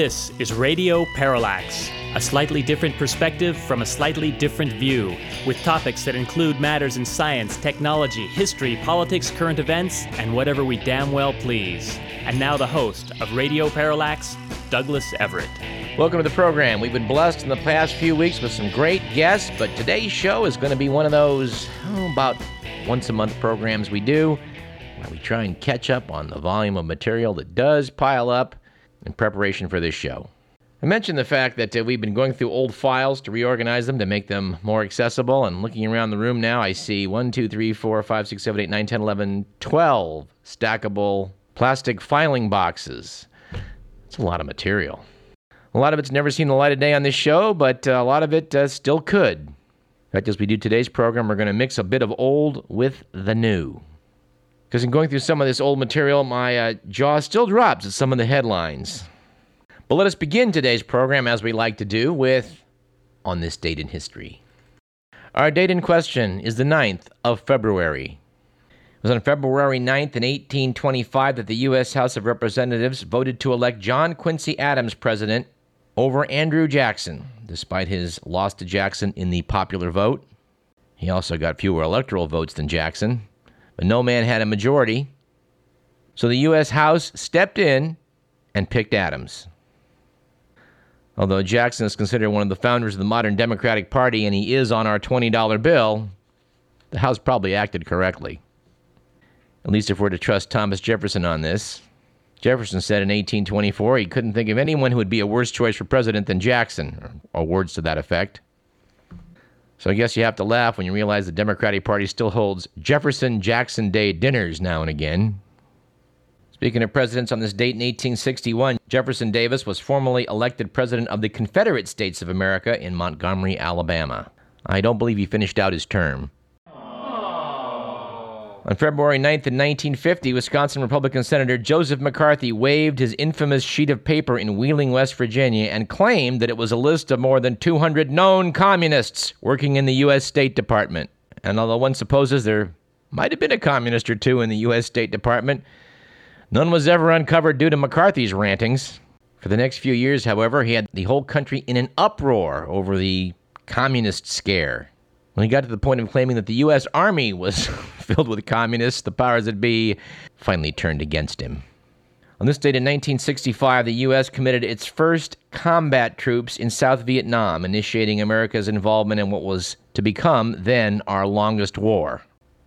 This is Radio Parallax, a slightly different perspective from a slightly different view, with topics that include matters in science, technology, history, politics, current events, and whatever we damn well please. And now the host of Radio Parallax, Douglas Everett. Welcome to the program. We've been blessed in the past few weeks with some great guests, but today's show is going to be one of those oh, about once a month programs we do where we try and catch up on the volume of material that does pile up in preparation for this show. I mentioned the fact that uh, we've been going through old files to reorganize them to make them more accessible. And looking around the room now, I see 1, 2, 3, 4, 5, 6, 7, 8, 9, 10, 11, 12 stackable plastic filing boxes. It's a lot of material. A lot of it's never seen the light of day on this show, but uh, a lot of it uh, still could. In fact, as we do today's program, we're going to mix a bit of old with the new. Because in going through some of this old material, my uh, jaw still drops at some of the headlines. But let us begin today's program, as we like to do, with On This Date in History. Our date in question is the 9th of February. It was on February 9th in 1825 that the U.S. House of Representatives voted to elect John Quincy Adams president over Andrew Jackson, despite his loss to Jackson in the popular vote. He also got fewer electoral votes than Jackson but no man had a majority. So the U.S. House stepped in and picked Adams. Although Jackson is considered one of the founders of the modern Democratic Party and he is on our $20 bill, the House probably acted correctly. At least if we're to trust Thomas Jefferson on this. Jefferson said in 1824 he couldn't think of anyone who would be a worse choice for president than Jackson, or, or words to that effect. So I guess you have to laugh when you realize the Democratic Party still holds Jefferson Jackson Day dinners now and again. Speaking of presidents, on this date in 1861, Jefferson Davis was formally elected president of the Confederate States of America in Montgomery, Alabama. I don't believe he finished out his term. On February 9th, in 1950, Wisconsin Republican Senator Joseph McCarthy waved his infamous sheet of paper in Wheeling, West Virginia, and claimed that it was a list of more than 200 known communists working in the U.S. State Department. And although one supposes there might have been a communist or two in the U.S. State Department, none was ever uncovered due to McCarthy's rantings. For the next few years, however, he had the whole country in an uproar over the communist scare. When he got to the point of claiming that the U.S. Army was filled with communists, the powers that be finally turned against him. On this date in 1965, the U.S. committed its first combat troops in South Vietnam, initiating America's involvement in what was to become then our longest war.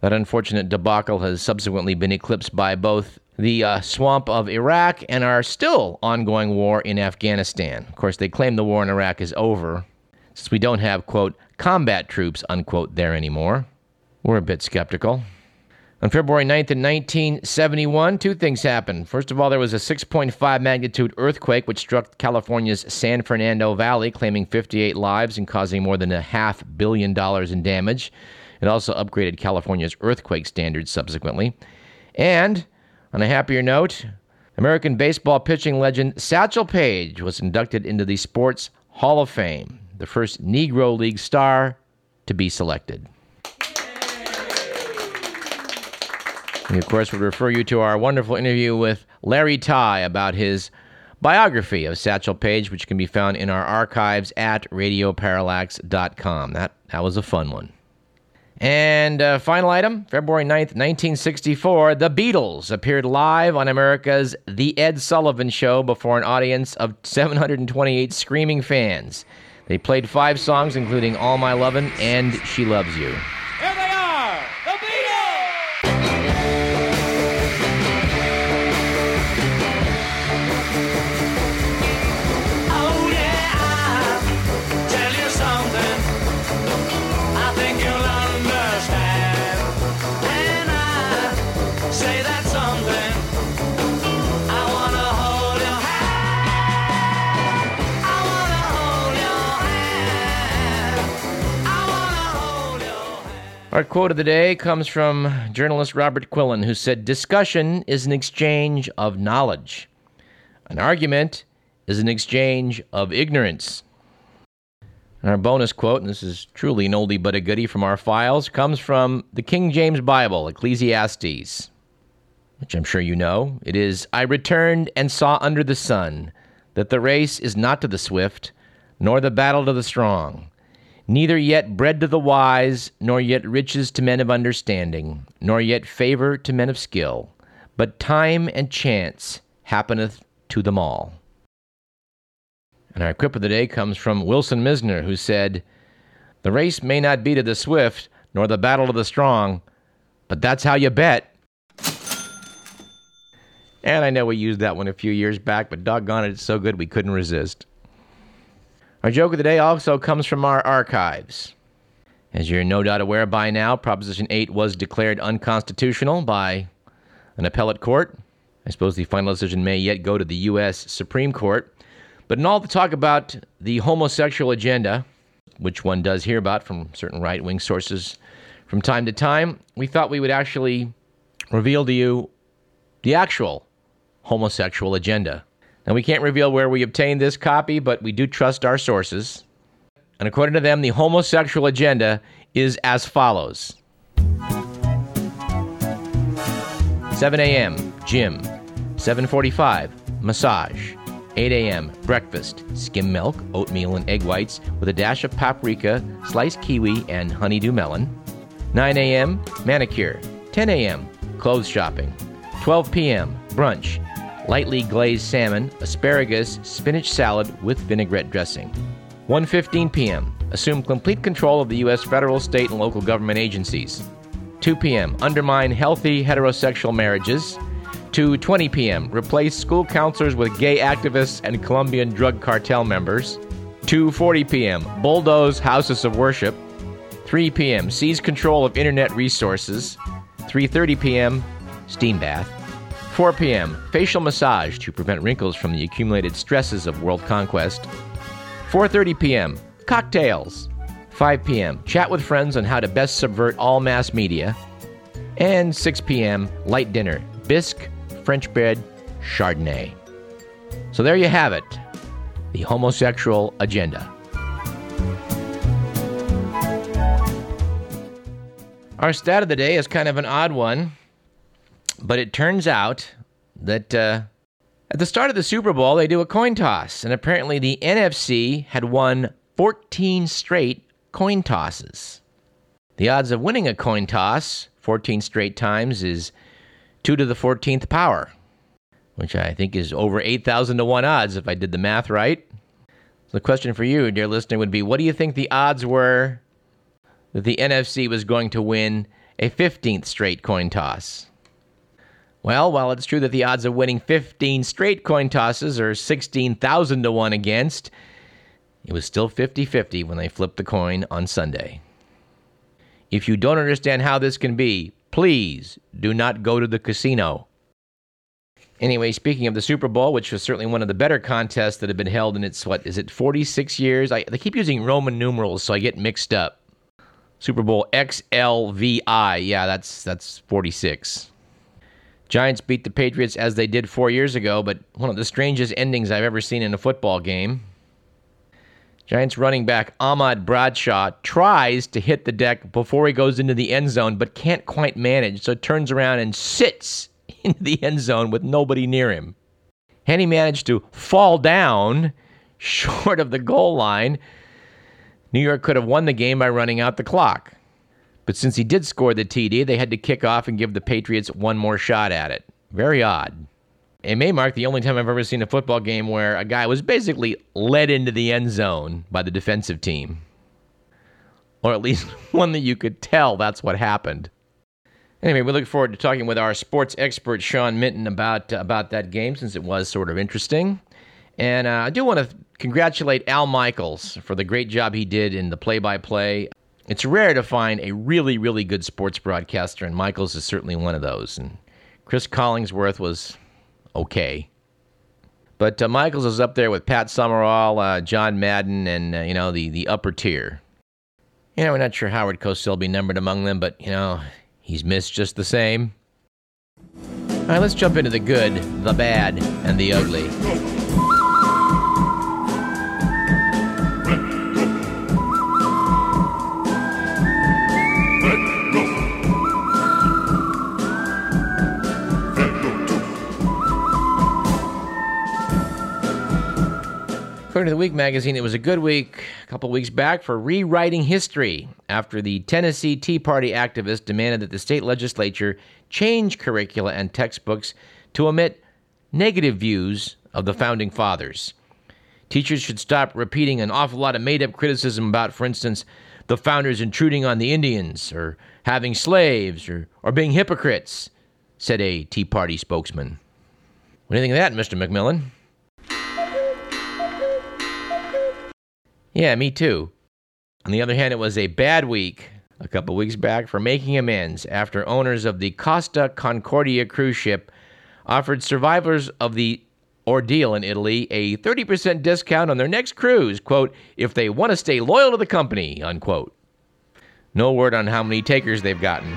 That unfortunate debacle has subsequently been eclipsed by both the uh, swamp of Iraq and our still ongoing war in Afghanistan. Of course, they claim the war in Iraq is over, since we don't have, quote, combat troops, unquote, there anymore. We're a bit skeptical. On February 9th in 1971, two things happened. First of all, there was a 6.5 magnitude earthquake which struck California's San Fernando Valley, claiming 58 lives and causing more than a half billion dollars in damage. It also upgraded California's earthquake standards subsequently. And on a happier note, American baseball pitching legend Satchel Paige was inducted into the Sports Hall of Fame the first Negro League star to be selected. And of course, we refer you to our wonderful interview with Larry Tye about his biography of Satchel Paige, which can be found in our archives at radioparallax.com. That, that was a fun one. And uh, final item February 9th, 1964, the Beatles appeared live on America's The Ed Sullivan Show before an audience of 728 screaming fans. They played five songs, including All My Lovin' and She Loves You. Our quote of the day comes from journalist Robert Quillen, who said, Discussion is an exchange of knowledge. An argument is an exchange of ignorance. And our bonus quote, and this is truly an oldie but a goodie from our files, comes from the King James Bible, Ecclesiastes, which I'm sure you know. It is, I returned and saw under the sun that the race is not to the swift, nor the battle to the strong, neither yet bread to the wise, nor yet riches to men of understanding, nor yet favor to men of skill, but time and chance happeneth to them all. And our quip of the day comes from Wilson Mizner, who said, The race may not be to the swift, nor the battle to the strong, but that's how you bet. And I know we used that one a few years back, but doggone it, it's so good we couldn't resist. Our joke of the day also comes from our archives. As you're no doubt aware by now, Proposition 8 was declared unconstitutional by an appellate court. I suppose the final decision may yet go to the U.S. Supreme Court. But in all the talk about the homosexual agenda, which one does hear about from certain right wing sources from time to time, we thought we would actually reveal to you the actual homosexual agenda. Now, we can't reveal where we obtained this copy, but we do trust our sources. And according to them, the homosexual agenda is as follows 7 a.m., gym. 7:45, massage. 8 a.m., breakfast, skim milk, oatmeal, and egg whites with a dash of paprika, sliced kiwi, and honeydew melon. 9 a.m., manicure. 10 a.m., clothes shopping. 12 p.m., brunch, lightly glazed salmon, asparagus, spinach salad with vinaigrette dressing. 1:15 p.m. Assume complete control of the U.S. federal, state, and local government agencies. 2 p.m. Undermine healthy heterosexual marriages. 2:20 p.m. Replace school counselors with gay activists and Colombian drug cartel members. 2:40 p.m. Bulldoze houses of worship. 3 p.m. Seize control of internet resources. 3:30 p.m. Steam bath. 4 p.m., facial massage to prevent wrinkles from the accumulated stresses of world conquest. 4:30 p.m., cocktails. 5 p.m., chat with friends on how to best subvert all mass media. And 6 p.m., light dinner, bisque, French bread, Chardonnay. So there you have it, the homosexual agenda. Our stat of the day is kind of an odd one. But it turns out that uh, at the start of the Super Bowl, they do a coin toss. And apparently, the NFC had won 14 straight coin tosses. The odds of winning a coin toss 14 straight times is 2 to the 14th power, which I think is over 8,000 to 1 odds if I did the math right. So the question for you, dear listener, would be what do you think the odds were that the NFC was going to win a 15th straight coin toss? Well, while it's true that the odds of winning 15 straight coin tosses are 16,000 to 1 against, it was still 50 50 when they flipped the coin on Sunday. If you don't understand how this can be, please do not go to the casino. Anyway, speaking of the Super Bowl, which was certainly one of the better contests that have been held in its, what, is it 46 years? I, they keep using Roman numerals, so I get mixed up. Super Bowl XLVI, yeah, that's, that's 46. Giants beat the Patriots as they did four years ago, but one of the strangest endings I've ever seen in a football game. Giants running back Ahmad Bradshaw tries to hit the deck before he goes into the end zone, but can't quite manage, so turns around and sits into the end zone with nobody near him. And he managed to fall down short of the goal line. New York could have won the game by running out the clock. But since he did score the TD, they had to kick off and give the Patriots one more shot at it. Very odd. It may mark the only time I've ever seen a football game where a guy was basically led into the end zone by the defensive team. Or at least one that you could tell that's what happened. Anyway, we look forward to talking with our sports expert Sean Minton about uh, about that game since it was sort of interesting. And uh, I do want to congratulate Al Michaels for the great job he did in the play-by-play it's rare to find a really, really good sports broadcaster, and Michaels is certainly one of those. And Cris Collinsworth was okay. But uh, Michaels is up there with Pat Summerall, uh, John Madden, and, uh, you know, the, the upper tier. You know, we're not sure Howard Cosell will be numbered among them, but, you know, he's missed just the same. All right, let's jump into the good, the bad, and the ugly. According to the Week magazine, it was a good week a couple weeks back for rewriting history after the Tennessee Tea Party activists demanded that the state legislature change curricula and textbooks to omit negative views of the founding fathers. Teachers should stop repeating an awful lot of made up criticism about, for instance, the founders intruding on the Indians, or having slaves, or, or being hypocrites, said a Tea Party spokesman. What do you think of that, Mr. McMillan? Yeah, me too. On the other hand, it was a bad week a couple weeks back for making amends after owners of the Costa Concordia cruise ship offered survivors of the ordeal in Italy a 30% discount on their next cruise, quote, if they want to stay loyal to the company, unquote. No word on how many takers they've gotten.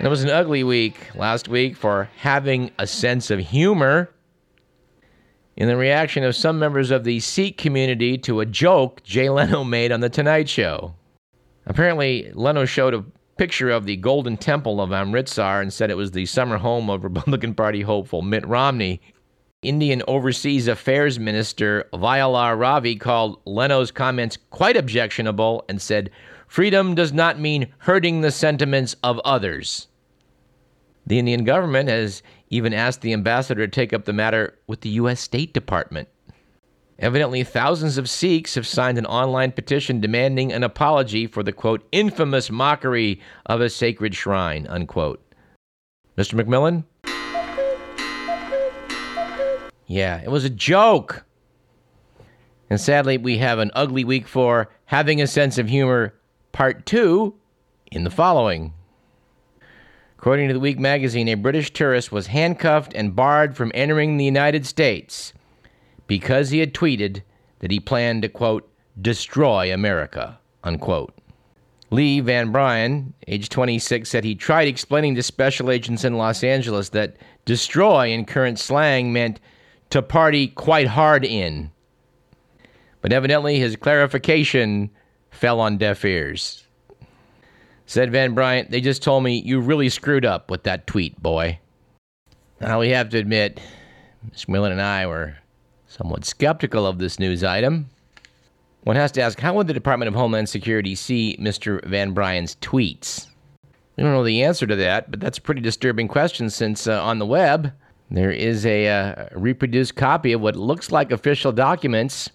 And it was an ugly week last week for having a sense of humor. In the reaction of some members of the Sikh community to a joke Jay Leno made on The Tonight Show. Apparently, Leno showed a picture of the Golden Temple of Amritsar and said it was the summer home of Republican Party hopeful Mitt Romney. Indian Overseas Affairs Minister Vayalar Ravi called Leno's comments quite objectionable and said, Freedom does not mean hurting the sentiments of others. The Indian government has even asked the ambassador to take up the matter with the U.S. State Department. Evidently, thousands of Sikhs have signed an online petition demanding an apology for the quote, infamous mockery of a sacred shrine, unquote. Mr. McMillan? Yeah, it was a joke. And sadly, we have an ugly week for having a sense of humor, part two, in the following. According to the Week magazine, a British tourist was handcuffed and barred from entering the United States because he had tweeted that he planned to, quote, destroy America, unquote. Leigh Van Bryan, age 26, said he tried explaining to special agents in Los Angeles that destroy in current slang meant to party quite hard in. But evidently his clarification fell on deaf ears. Said Van Bryan, they just told me you really screwed up with that tweet, boy. Now we have to admit, Ms. Millen and I were somewhat skeptical of this news item. One has to ask, how would the Department of Homeland Security see Mr. Van Bryan's tweets? We don't know the answer to that, but that's a pretty disturbing question since uh, on the web there is a uh, reproduced copy of what looks like official documents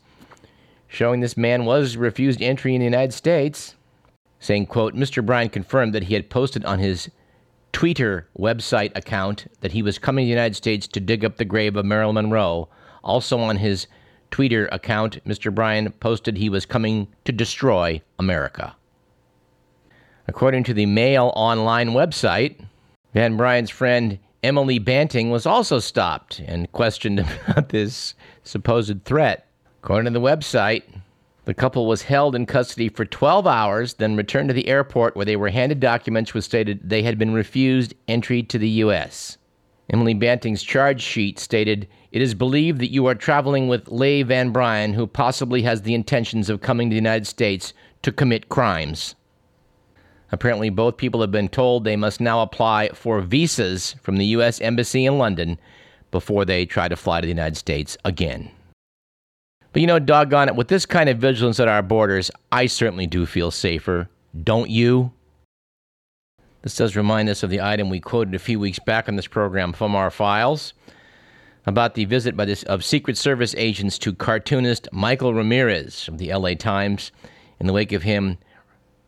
showing this man was refused entry in the United States saying, quote, Mr. Bryan confirmed that he had posted on his Twitter website account that he was coming to the United States to dig up the grave of Marilyn Monroe. Also on his Twitter account, Mr. Bryan posted he was coming to destroy America. According to the Mail Online website, Van Bryan's friend Emily Banting was also stopped and questioned about this supposed threat. According to the website, the couple was held in custody for 12 hours, then returned to the airport where they were handed documents which stated they had been refused entry to the U.S. Emily Banting's charge sheet stated, It is believed that you are traveling with Leigh Van Bryan, who possibly has the intentions of coming to the United States to commit crimes. Apparently, both people have been told they must now apply for visas from the U.S. Embassy in London before they try to fly to the United States again. But you know, doggone it, with this kind of vigilance at our borders, I certainly do feel safer. Don't you? This does remind us of the item we quoted a few weeks back on this program from our files about the visit by this, of Secret Service agents to cartoonist Michael Ramirez of the LA Times in the wake of him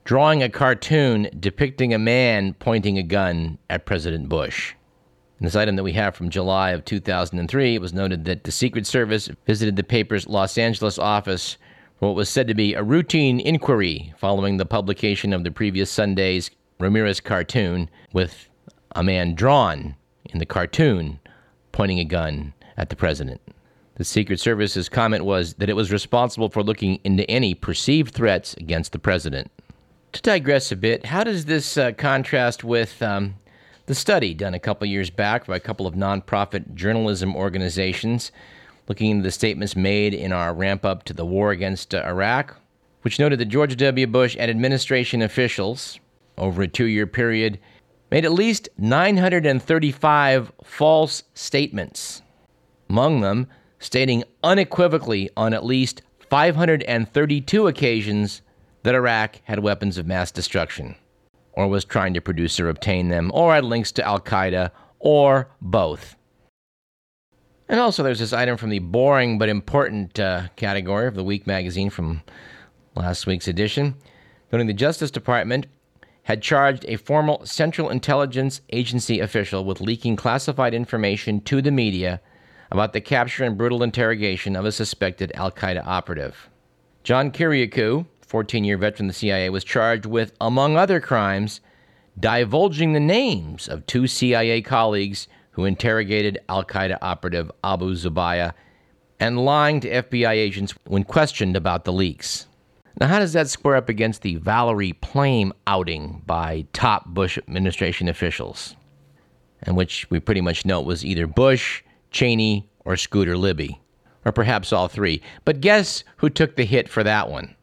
drawing a cartoon depicting a man pointing a gun at President Bush. In this item that we have from July of 2003, it was noted that the Secret Service visited the paper's Los Angeles office for what was said to be a routine inquiry following the publication of the previous Sunday's Ramirez cartoon with a man drawn in the cartoon pointing a gun at the president. The Secret Service's comment was that it was responsible for looking into any perceived threats against the president. To digress a bit, how does this uh, contrast with um, the study done a couple years back by a couple of nonprofit journalism organizations looking into the statements made in our ramp up to the war against uh, Iraq, which noted that George W. Bush and administration officials, over a two year period, made at least 935 false statements. Among them, stating unequivocally on at least 532 occasions that Iraq had weapons of mass destruction, or was trying to produce or obtain them, or had links to Al Qaeda, or both. And also, there's this item from the boring but important uh, category of the Week magazine from last week's edition, noting the Justice Department had charged a formal Central Intelligence Agency official with leaking classified information to the media about the capture and brutal interrogation of a suspected Al Qaeda operative. John Kiriakou, 14 year veteran of the CIA, was charged with, among other crimes, divulging the names of two CIA colleagues who interrogated Al Qaeda operative Abu Zubaydah and lying to FBI agents when questioned about the leaks. Now, how does that square up against the Valerie Plame outing by top Bush administration officials? And which we pretty much know was either Bush, Cheney, or Scooter Libby, or perhaps all three. But guess who took the hit for that one?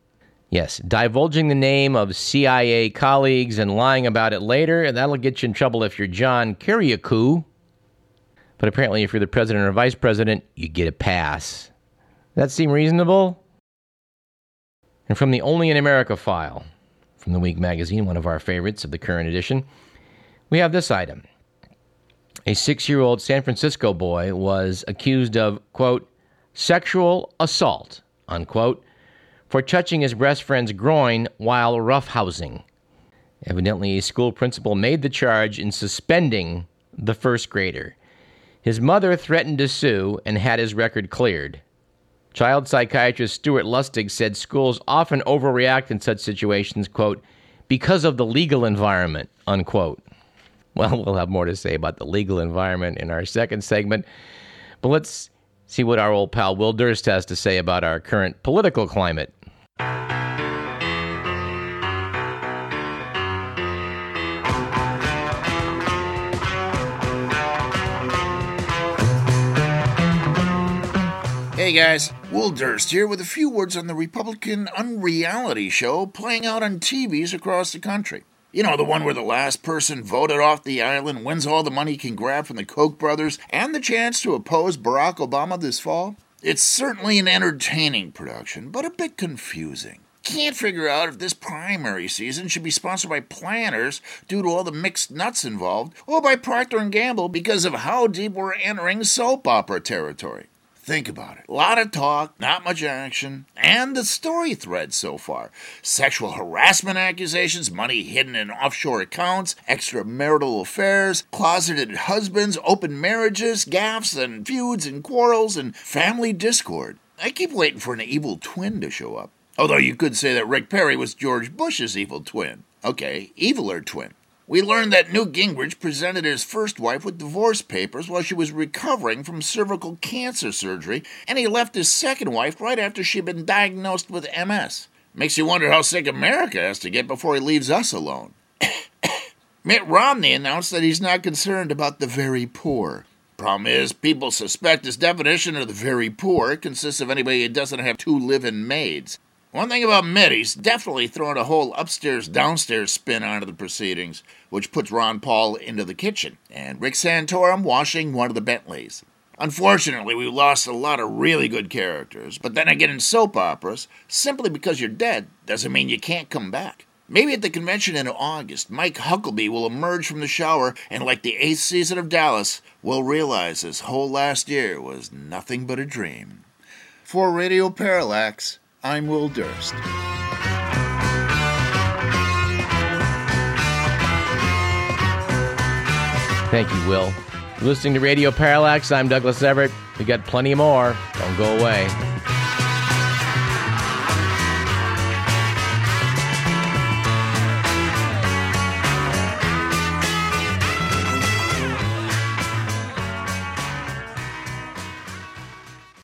Yes, divulging the name of CIA colleagues and lying about it later, that'll get you in trouble if you're John Kiriakou. But apparently, if you're the president or vice president, you get a pass. That seem reasonable? And from the Only in America file, from the Week magazine, one of our favorites of the current edition, we have this item. A six year old San Francisco boy was accused of, quote, sexual assault, unquote, for touching his best friend's groin while roughhousing. Evidently, a school principal made the charge in suspending the first grader. His mother threatened to sue and had his record cleared. Child psychiatrist Stuart Lustig said schools often overreact in such situations, quote, because of the legal environment, unquote. Well, we'll have more to say about the legal environment in our second segment, but let's see what our old pal Will Durst has to say about our current political climate. Hey guys, Will Durst here with a few words on the Republican Unreality show playing out on TVs across the country. You know, the one where the last person voted off the island wins all the money he can grab from the Koch brothers and the chance to oppose Barack Obama this fall? It's certainly an entertaining production, but a bit confusing. Can't figure out if this primary season should be sponsored by Planters due to all the mixed nuts involved, or by Procter & Gamble because of how deep we're entering soap opera territory. Think about it. A lot of talk, not much action, and the story thread so far. Sexual harassment accusations, money hidden in offshore accounts, extramarital affairs, closeted husbands, open marriages, gaffes and feuds and quarrels, and family discord. I keep waiting for an evil twin to show up. Although you could say that Rick Perry was George Bush's evil twin. Okay, eviler twin. We learned that Newt Gingrich presented his first wife with divorce papers while she was recovering from cervical cancer surgery, and he left his second wife right after she'd been diagnosed with MS. Makes you wonder how sick America has to get before he leaves us alone. Mitt Romney announced that he's not concerned about the very poor. Problem is, people suspect his definition of the very poor consists of anybody who doesn't have two live in maids. One thing about Mitt, he's definitely throwing a whole upstairs downstairs spin onto the proceedings, which puts Ron Paul into the kitchen, and Rick Santorum washing one of the Bentleys. Unfortunately, we lost a lot of really good characters, but then again, in soap operas, simply because you're dead doesn't mean you can't come back. Maybe at the convention in August, Mike Huckabee will emerge from the shower and, like the eighth season of Dallas, will realize his whole last year was nothing but a dream. For Radio Parallax, I'm Will Durst. Thank you, Will. You're listening to Radio Parallax. I'm Douglas Everett. We got plenty more. Don't go away.